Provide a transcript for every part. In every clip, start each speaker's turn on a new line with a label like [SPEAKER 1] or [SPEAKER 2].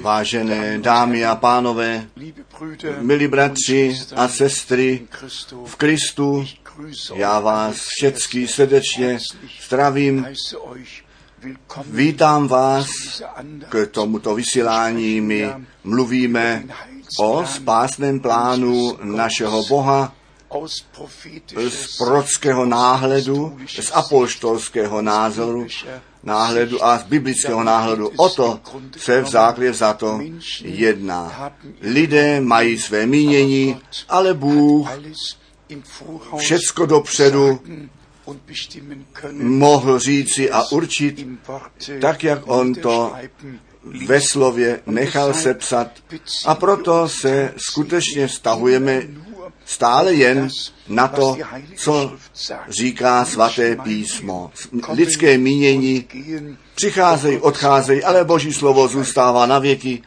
[SPEAKER 1] Vážené dámy a pánové, milí bratři a sestry v Kristu, já vás všecky srdečně zdravím. Vítám vás k tomuto vysílání. My mluvíme o spásném plánu našeho Boha z prorockého náhledu, z apostolského názoru, náhledu a z biblického náhledu. O to se v základě za to jedná. Lidé mají své mínění, ale Bůh všecko dopředu mohl říci a určit, tak jak on to ve slově nechal sepsat. A proto se skutečně vztahujeme stále jen na to, co říká svaté písmo. Lidské mínění přicházejí, odcházejí, ale Boží slovo zůstává na věky.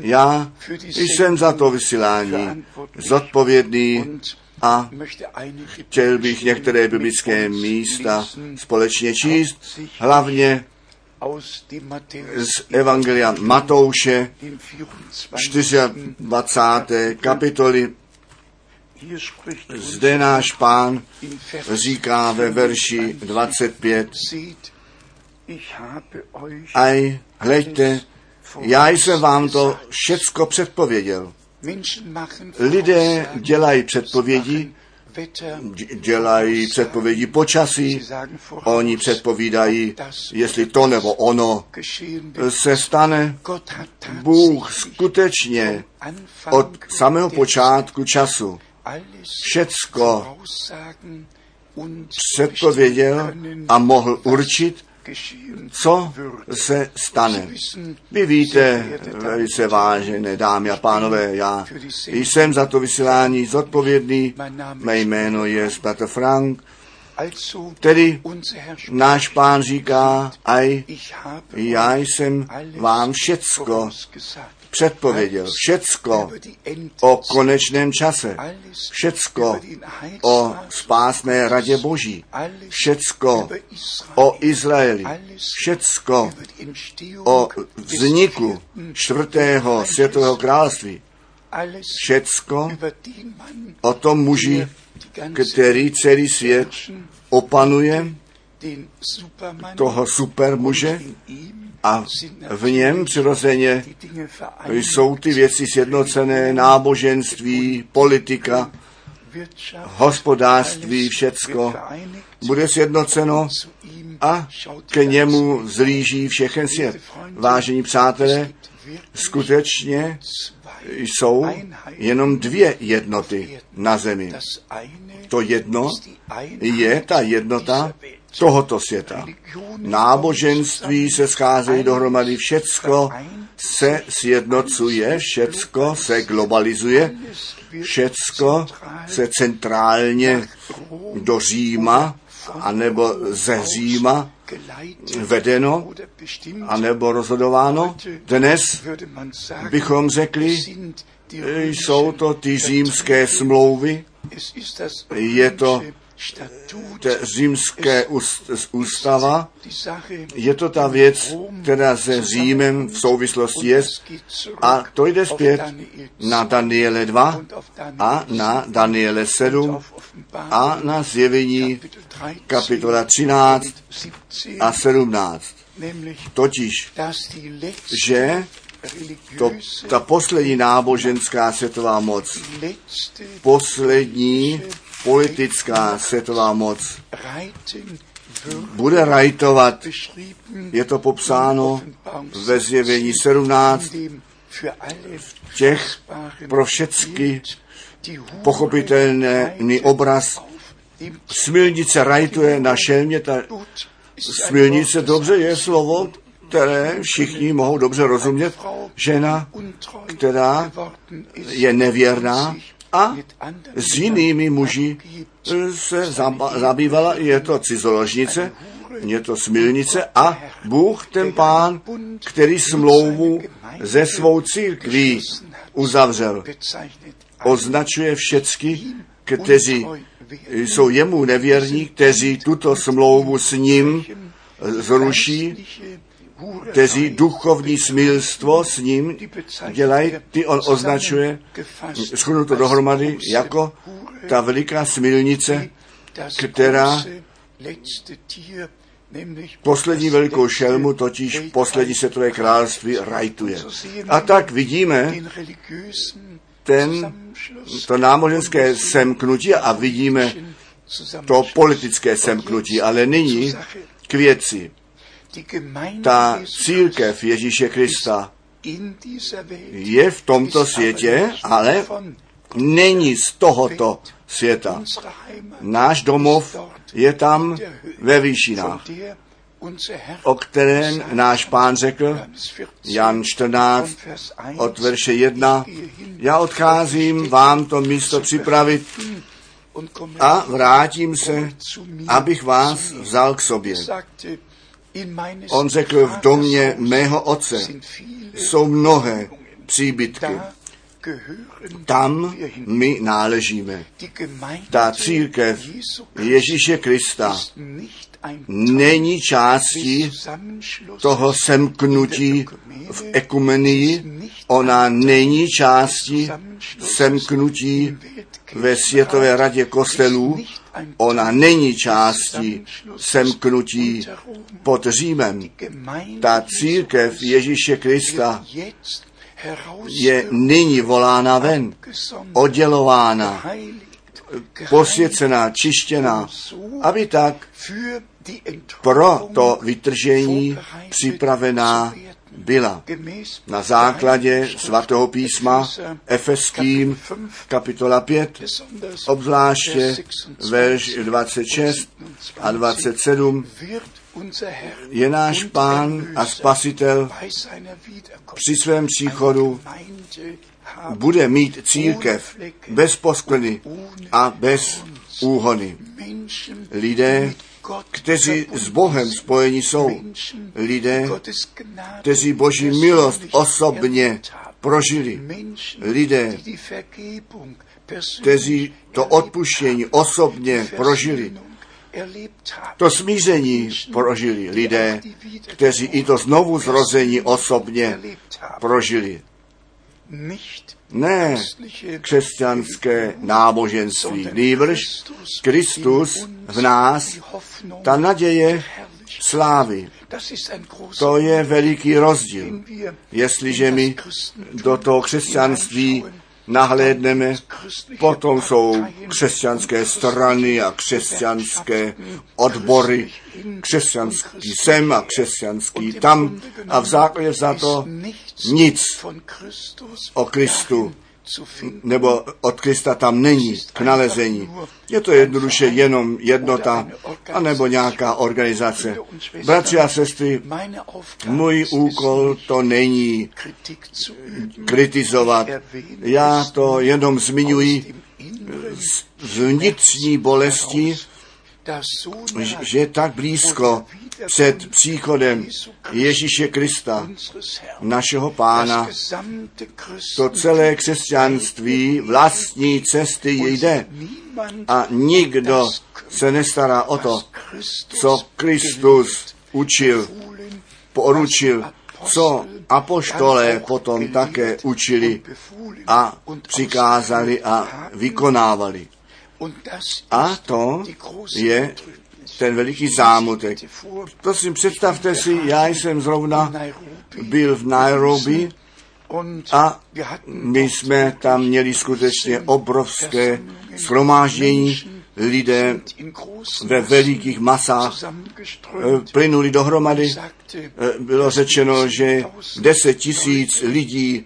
[SPEAKER 1] Já jsem za to vysílání zodpovědný a chtěl bych některé biblické místa společně číst, hlavně z Evangelia Matouše 24. kapitoly zde náš pán říká ve verši 25, aj hleďte, já jsem vám to všecko předpověděl. Lidé dělají předpovědi, dělají předpovědi počasí, oni předpovídají, jestli to nebo ono se stane. Bůh skutečně od samého počátku času všecko předpověděl a mohl určit, co se stane. Vy víte, velice vážené dámy a pánové, já jsem za to vysílání zodpovědný, mé jméno je Spater Frank, Tedy náš pán říká, aj já jsem vám všecko předpověděl všecko o konečném čase, všecko o spásné radě Boží, všecko o Izraeli, všecko o vzniku čtvrtého světového království, všecko o tom muži, který celý svět opanuje, toho supermuže, a v něm přirozeně jsou ty věci sjednocené, náboženství, politika, hospodářství, všecko bude sjednoceno a k němu zlíží všechen svět. Vážení přátelé, skutečně jsou jenom dvě jednoty na zemi. To jedno je ta jednota tohoto světa. Náboženství se scházejí dohromady, všecko se sjednocuje, všecko se globalizuje, všecko se centrálně do Říma, anebo ze Říma vedeno, anebo rozhodováno. Dnes bychom řekli, jsou to ty římské smlouvy, je to římské ústava, je to ta věc, která se Římem v souvislosti je, a to jde zpět na Daniele 2 a na Daniele 7 a na zjevení kapitola 13 a 17. Totiž, že to, ta poslední náboženská světová moc, poslední politická světová moc bude rajtovat. Je to popsáno ve zjevení 17 v těch pro všecky pochopitelný obraz. Smilnice rajtuje na šelmě, ta smilnice dobře je slovo, které všichni mohou dobře rozumět. Žena, která je nevěrná, a s jinými muži se zabývala, je to cizoložnice, je to smilnice a Bůh, ten pán, který smlouvu ze svou církví uzavřel, označuje všecky, kteří jsou jemu nevěrní, kteří tuto smlouvu s ním zruší, kteří duchovní smilstvo s ním dělají, ty on označuje, schudnu to dohromady, jako ta veliká smilnice, která poslední velikou šelmu, totiž poslední světové království, rajtuje. A tak vidíme ten, to náboženské semknutí a vidíme to politické semknutí, ale nyní k věci. Ta církev Ježíše Krista je v tomto světě, ale není z tohoto světa. Náš domov je tam ve výšinách, o kterém náš pán řekl, Jan 14, od verše 1, já odcházím vám to místo připravit a vrátím se, abych vás vzal k sobě. On řekl, v domě mého otce jsou mnohé příbytky. Tam my náležíme. Ta církev Ježíše Krista není částí toho semknutí v ekumenii, ona není částí semknutí ve Světové radě kostelů, ona není částí semknutí pod Římem. Ta církev Ježíše Krista je nyní volána ven, oddělována, posvěcená, čištěná, aby tak pro to vytržení připravená byla na základě svatého písma Efeským kapitola 5, obzvláště verš 26 a 27, je náš pán a spasitel při svém příchodu bude mít církev bez posklady a bez úhony. Lidé, kteří s Bohem spojeni jsou. Lidé, kteří Boží milost osobně prožili. Lidé, kteří to odpuštění osobně prožili. To smíření prožili lidé, kteří i to znovu zrození osobně prožili. Ne křesťanské náboženství, nýbrž Kristus v nás, ta naděje slávy. To je veliký rozdíl. Jestliže my do toho křesťanství nahlédneme, potom jsou křesťanské strany a křesťanské odbory, křesťanský sem a křesťanský tam. A v základě za to nic o Kristu nebo od Krista tam není k nalezení. Je to jednoduše jenom jednota, anebo nějaká organizace. Bratři a sestry, můj úkol to není kritizovat. Já to jenom zmiňuji z vnitřní bolesti, že tak blízko před příchodem Ježíše Krista, našeho pána, to celé křesťanství vlastní cesty jde a nikdo se nestará o to, co Kristus učil, poručil, co apoštolé potom také učili a přikázali a vykonávali. A to je ten veliký zámutek. Prosím, představte si, já jsem zrovna byl v Nairobi a my jsme tam měli skutečně obrovské schromáždění, lidé ve velikých masách eh, plynuli dohromady. Eh, bylo řečeno, že deset tisíc lidí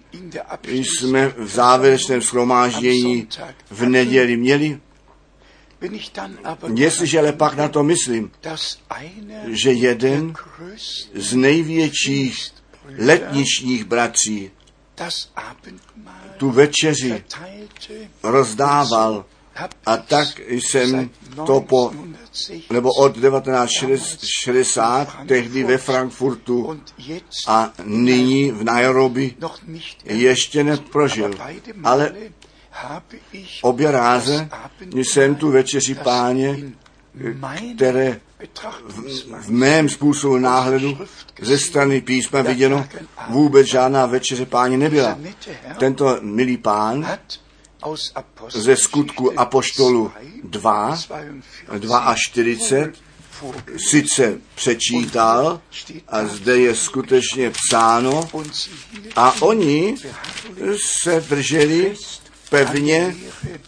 [SPEAKER 1] jsme v závěrečném schromáždění v neděli měli. Jestliže ale pak na to myslím, že jeden z největších letničních bratří tu večeři rozdával. A tak jsem to po, nebo od 1960, tehdy ve Frankfurtu a nyní v Nairobi ještě neprožil. Ale obě ráze jsem tu večeři páně, které v, mém způsobu náhledu ze strany písma viděno vůbec žádná večeře páně nebyla. Tento milý pán ze skutku Apoštolu 2, 2 a 40, sice přečítal a zde je skutečně psáno a oni se drželi pevně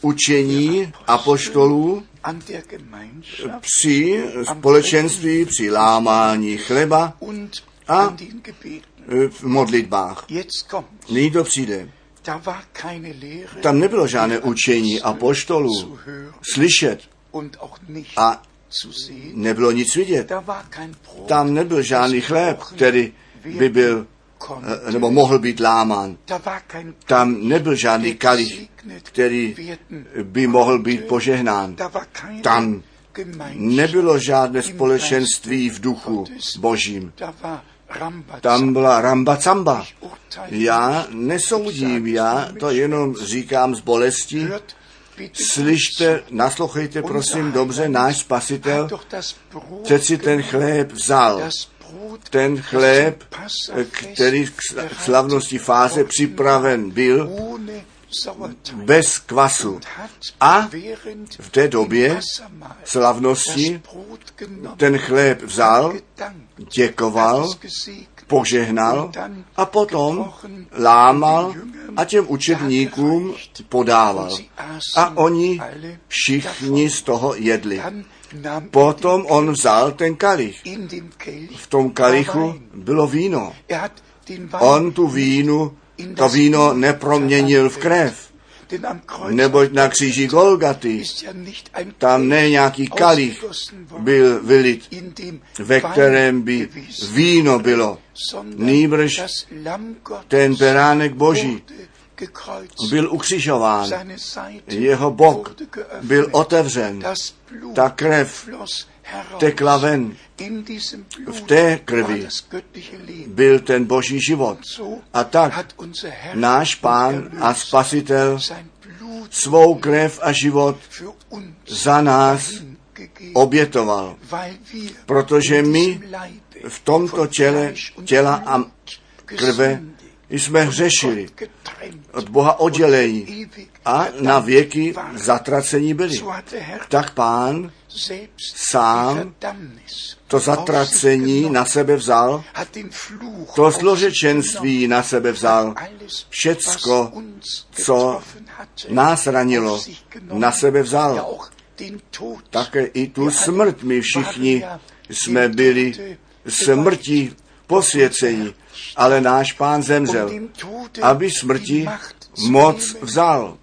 [SPEAKER 1] učení apoštolů při společenství, při lámání chleba a v modlitbách. Nyní to přijde. Tam nebylo žádné učení apoštolů slyšet a nebylo nic vidět. Tam nebyl žádný chléb, který by byl nebo mohl být lámán. Tam nebyl žádný kalich, který by mohl být požehnán. Tam nebylo žádné společenství v duchu božím. Tam byla ramba camba. Já nesoudím, já to jenom říkám z bolesti. Slyšte, naslouchejte prosím dobře, náš spasitel přeci ten chléb vzal. Ten chléb, který k slavnosti fáze připraven byl, bez kvasu. A v té době slavnosti ten chléb vzal, děkoval, požehnal a potom lámal a těm učedníkům podával. A oni všichni z toho jedli. Potom on vzal ten kalich. V tom kalichu bylo víno. On tu vínu to víno neproměnil v krev. Neboť na kříži Golgaty tam ne nějaký kalich byl vylit, ve kterém by víno bylo. Nýbrž ten beránek Boží byl ukřižován, jeho bok byl otevřen, ta krev tekla ven. V té krvi byl ten boží život. A tak náš pán a spasitel svou krev a život za nás obětoval, protože my v tomto těle, těla a krve jsme hřešili, od Boha oddělení a na věky zatracení byli. Tak pán sám to zatracení na sebe vzal, to zložečenství na sebe vzal, všecko, co nás ranilo, na sebe vzal. Také i tu smrt my všichni jsme byli smrti posvěcení, ale náš pán zemřel, aby smrti moc vzal.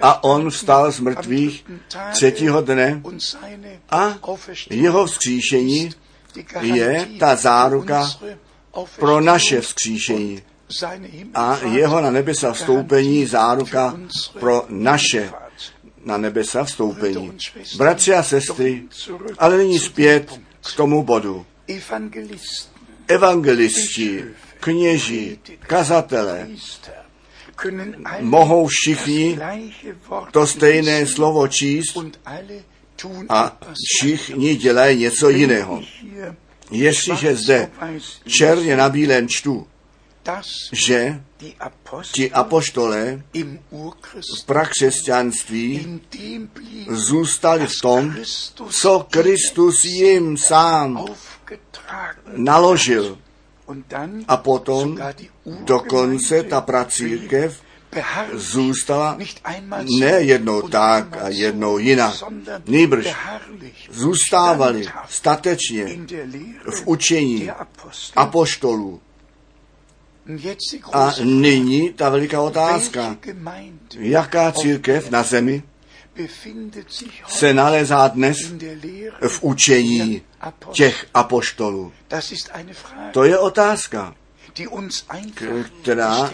[SPEAKER 1] A on vstal z mrtvých třetího dne a jeho vzkříšení je ta záruka pro naše vzkříšení. A jeho na nebesa vstoupení záruka pro naše na nebesa vstoupení. Bratři a sestry, ale nyní zpět k tomu bodu. Evangelisti, kněži, kazatele, mohou všichni to stejné slovo číst a všichni dělají něco jiného. Jestliže zde černě na bílém čtu, že ti apoštole v prakřesťanství zůstali v tom, co Kristus jim sám naložil. A potom dokonce ta pracírkev zůstala ne jednou tak a jednou jinak. Nýbrž zůstávali statečně v učení apoštolů. A nyní ta veliká otázka, jaká církev na zemi se nalézá dnes v učení těch apoštolů? To je otázka. která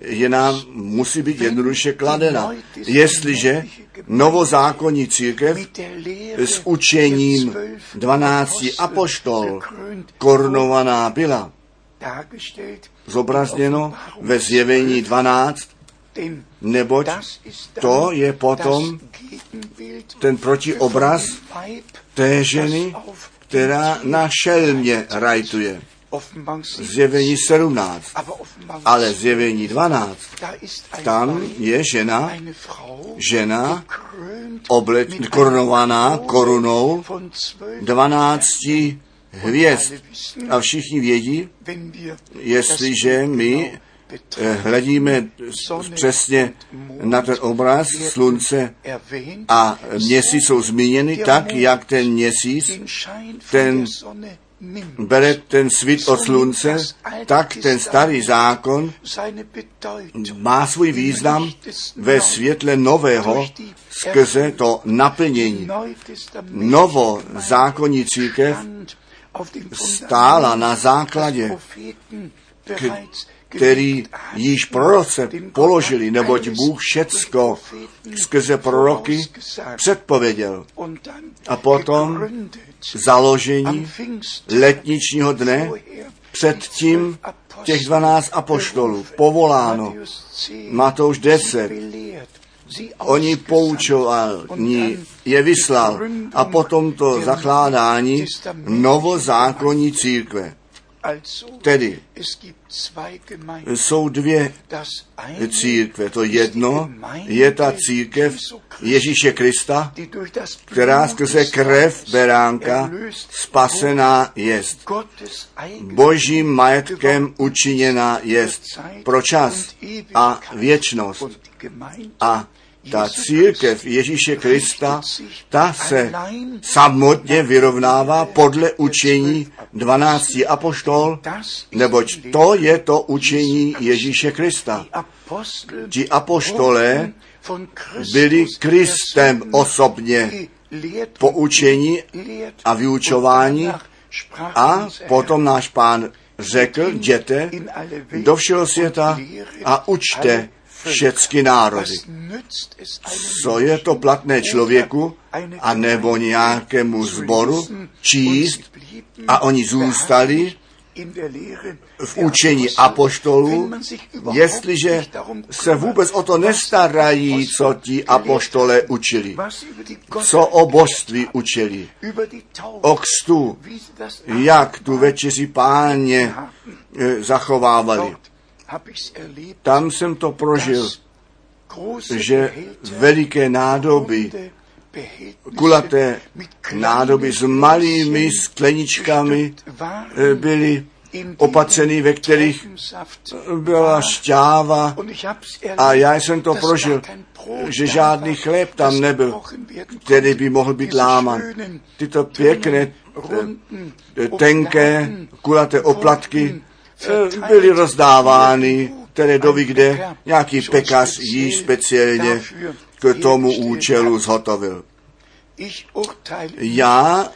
[SPEAKER 1] je nám musí být jednoduše kladena. Jestliže novozákonní církev s učením 12 apoštol korunovaná byla, zobrazněno ve zjevení 12, neboť to je potom ten protiobraz té ženy, která na šelmě rajtuje. Zjevení 17, ale zjevení 12, tam je žena, žena oblet, korunovaná korunou 12 hvězd. A všichni vědí, jestliže my hledíme přesně na ten obraz slunce a měsíc jsou zmíněny tak, jak ten měsíc, ten bere ten svit od slunce, tak ten starý zákon má svůj význam ve světle nového skrze to naplnění. Novo zákonní církev stála na základě, který již proroce položili, neboť Bůh všecko skrze proroky předpověděl. A potom založení letničního dne předtím těch dvanáct apoštolů povoláno. Matouš 10. Oni poučovali, je vyslal a potom to zakládání novozákonní církve. Tedy jsou dvě církve. To jedno je ta církev Ježíše Krista, která skrze krev beránka spasená jest. Božím majetkem učiněná jest pro čas a věčnost. A ta církev Ježíše Krista, ta se samotně vyrovnává podle učení 12 apoštol, neboť to je to učení Ježíše Krista. Ti apoštolé byli Kristem osobně poučení a vyučování a potom náš pán řekl, jděte do všeho světa a učte všechny národy. Co je to platné člověku a nebo nějakému zboru číst a oni zůstali v učení apoštolů, jestliže se vůbec o to nestarají, co ti apoštole učili, co o božství učili, o kstu, jak tu večeři páně eh, zachovávali. Tam jsem to prožil, že veliké nádoby, kulaté nádoby s malými skleničkami eh, byly opatřený, ve kterých byla šťáva. A já jsem to prožil, že žádný chléb tam nebyl, který by mohl být láman. Tyto pěkné, eh, tenké, kulaté oplatky byly rozdávány, které doví kde, nějaký pekař jí speciálně k tomu účelu zhotovil. Já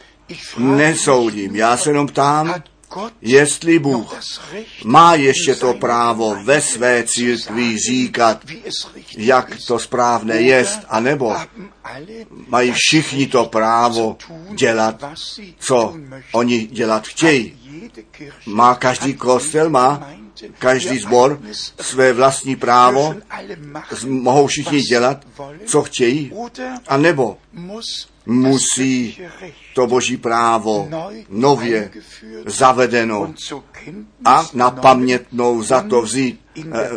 [SPEAKER 1] nesoudím, já se jenom ptám, jestli Bůh má ještě to právo ve své církvi říkat, jak to správné jest, anebo mají všichni to právo dělat, co oni dělat chtějí. Má každý kostel, má každý sbor své vlastní právo, mohou všichni dělat, co chtějí, a nebo musí to boží právo nově zavedeno a na pamětnou za to vzít, eh,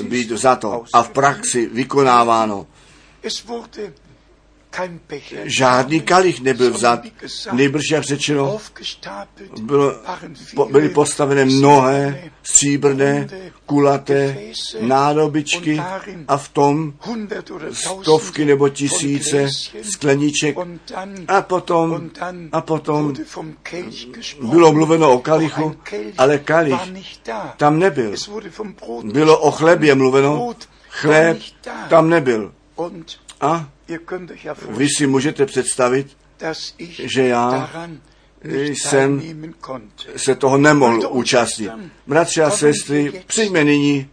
[SPEAKER 1] eh, být za to a v praxi vykonáváno. Žádný kalich nebyl vzat, nejbrž jak řečeno, bylo, po, byly postavené mnohé stříbrné, kulaté nádobičky a v tom stovky nebo tisíce skleniček a potom, a potom bylo mluveno o kalichu, ale kalich tam nebyl. Bylo o chlebě mluveno, chléb tam nebyl. A vy si můžete představit, že já jsem se toho nemohl účastnit. Bratři a sestry, přijme nyní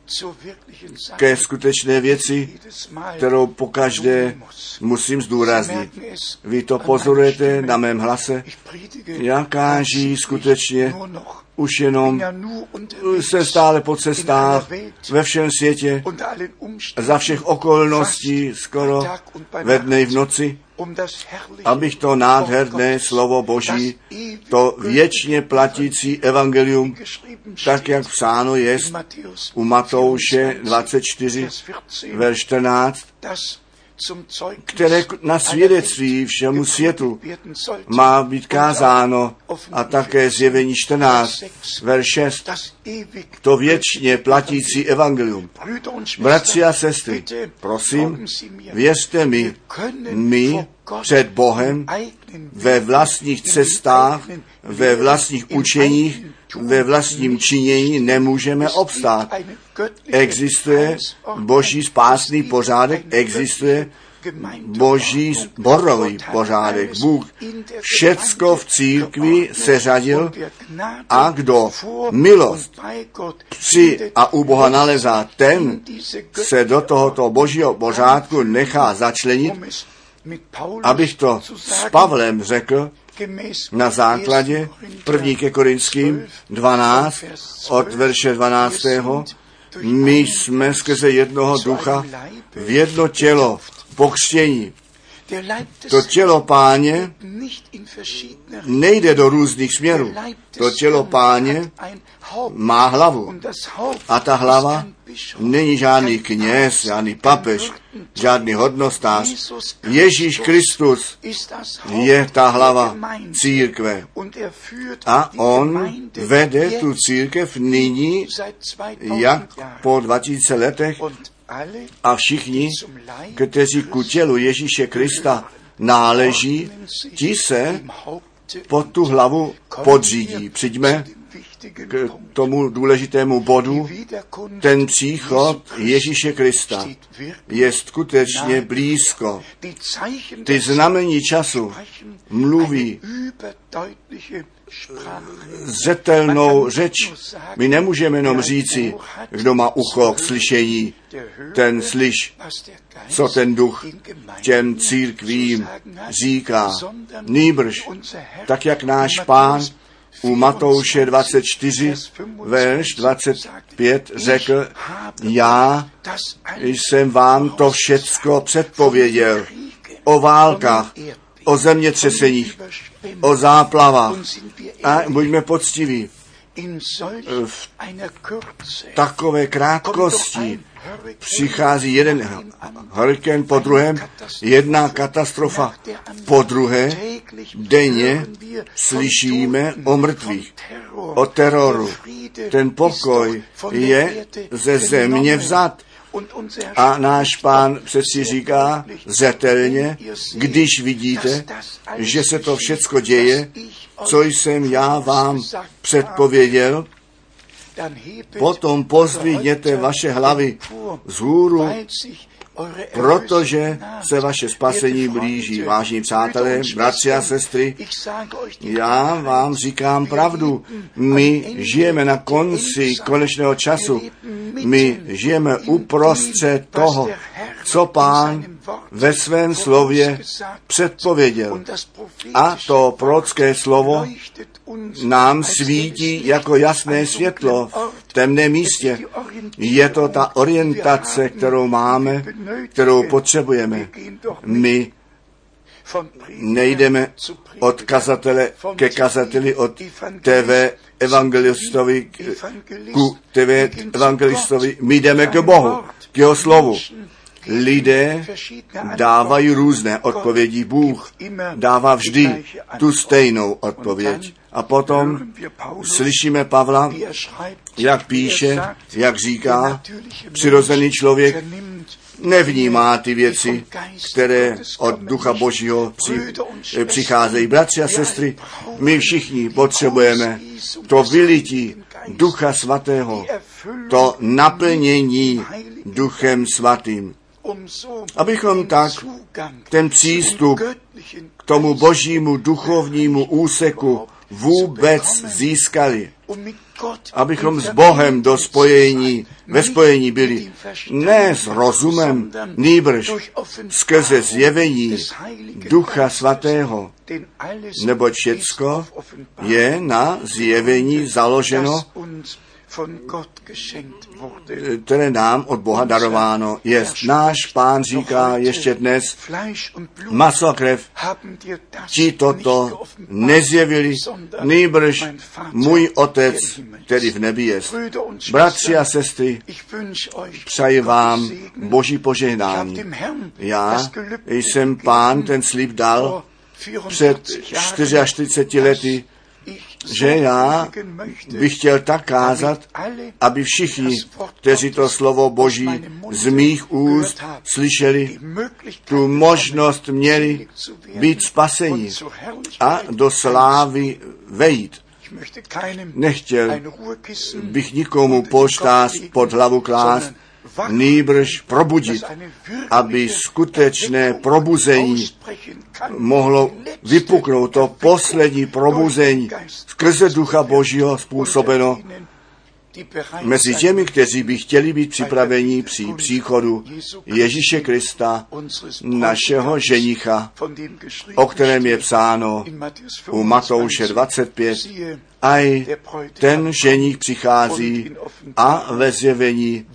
[SPEAKER 1] ke skutečné věci, kterou pokaždé musím zdůraznit. Vy to pozorujete na mém hlase. Já káží skutečně už jenom se stále po cestách ve všem světě, za všech okolností, skoro ve dne v noci, abych to nádherné slovo Boží, to věčně platící evangelium, tak jak psáno je u Matouše 24, verš 14, které na svědectví všemu světu má být kázáno a také zjevení 14, verš 6, to věčně platící evangelium. Bratři a sestry, prosím, věřte mi, my před Bohem ve vlastních cestách, ve vlastních učeních, ve vlastním činění nemůžeme obstát. Existuje boží spásný pořádek, existuje boží zborový pořádek. Bůh všecko v církvi seřadil a kdo milost při a u Boha nalezá, ten se do tohoto božího pořádku nechá začlenit, abych to s Pavlem řekl, na základě 1. ke Korinským 12 od verše 12. My jsme skrze jednoho ducha v jedno tělo pokřtění. To tělo páně nejde do různých směrů. To tělo páně má hlavu. A ta hlava není žádný kněz, žádný papež, žádný hodnostář. Ježíš Kristus je ta hlava církve. A on vede tu církev nyní, jak po 2000 letech, a všichni, kteří ku tělu Ježíše Krista náleží, ti se pod tu hlavu podřídí. Přijďme k tomu důležitému bodu, ten příchod Ježíše Krista je skutečně blízko. Ty znamení času mluví zřetelnou řeč. My nemůžeme jenom říci, kdo má ucho k slyšení, ten slyš, co ten duch těm církvím říká. Nýbrž, tak jak náš pán u Matouše 24, verš 25 řekl, já jsem vám to všecko předpověděl o válkách, o zemětřeseních, o záplavách. A buďme poctiví. V takové krátkosti přichází jeden hurikán po druhém, jedna katastrofa po druhé, denně slyšíme o mrtvých, o teroru. Ten pokoj je ze země vzat. A náš pán přeci říká zetelně, když vidíte, že se to všecko děje, co jsem já vám předpověděl, potom pozdvihněte vaše hlavy z hůru, protože se vaše spasení blíží. Vážení přátelé, bratři a sestry, já vám říkám pravdu. My žijeme na konci konečného času. My žijeme uprostřed toho, co pán ve svém slově předpověděl. A to prorocké slovo nám svítí jako jasné světlo v temném místě. Je to ta orientace, kterou máme, kterou potřebujeme. My nejdeme od kazatele ke kazateli, od TV evangelistovi ku TV evangelistovi. My jdeme k Bohu, k jeho slovu. Lidé dávají různé odpovědi. Bůh dává vždy tu stejnou odpověď. A potom slyšíme Pavla, jak píše, jak říká, přirozený člověk nevnímá ty věci, které od Ducha Božího při, přicházejí. Bratři a sestry, my všichni potřebujeme to vylití Ducha Svatého, to naplnění Duchem Svatým abychom tak ten přístup k tomu božímu duchovnímu úseku vůbec získali. Abychom s Bohem do spojení, ve spojení byli ne s rozumem, nýbrž skrze zjevení Ducha Svatého, neboť všecko je na zjevení založeno které nám od Boha darováno je. Náš pán říká ještě dnes, maso a krev ti toto nezjevili, nejbrž můj otec, který v nebi je. Bratři a sestry, přeji vám boží požehnání. Já jsem pán ten slib dal před 44 lety že já bych chtěl tak kázat, aby všichni, kteří to slovo Boží z mých úst slyšeli, tu možnost měli být spaseni a do slávy vejít. Nechtěl bych nikomu polštář pod hlavu klást, nýbrž probudit, aby skutečné probuzení mohlo vypuknout, to poslední probuzení skrze Ducha Božího způsobeno mezi těmi, kteří by chtěli být připraveni při příchodu Ježíše Krista, našeho ženicha, o kterém je psáno u Matouše 25, aj ten ženich přichází a ve zjevení,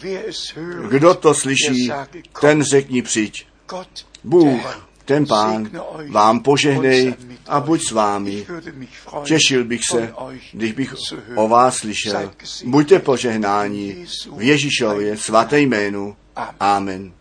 [SPEAKER 1] kdo to slyší, ten řekni přijď. Bůh, ten pán, vám požehnej a buď s vámi. Těšil bych se, když bych o vás slyšel. Buďte požehnáni v Ježíšově svaté jménu. Amen.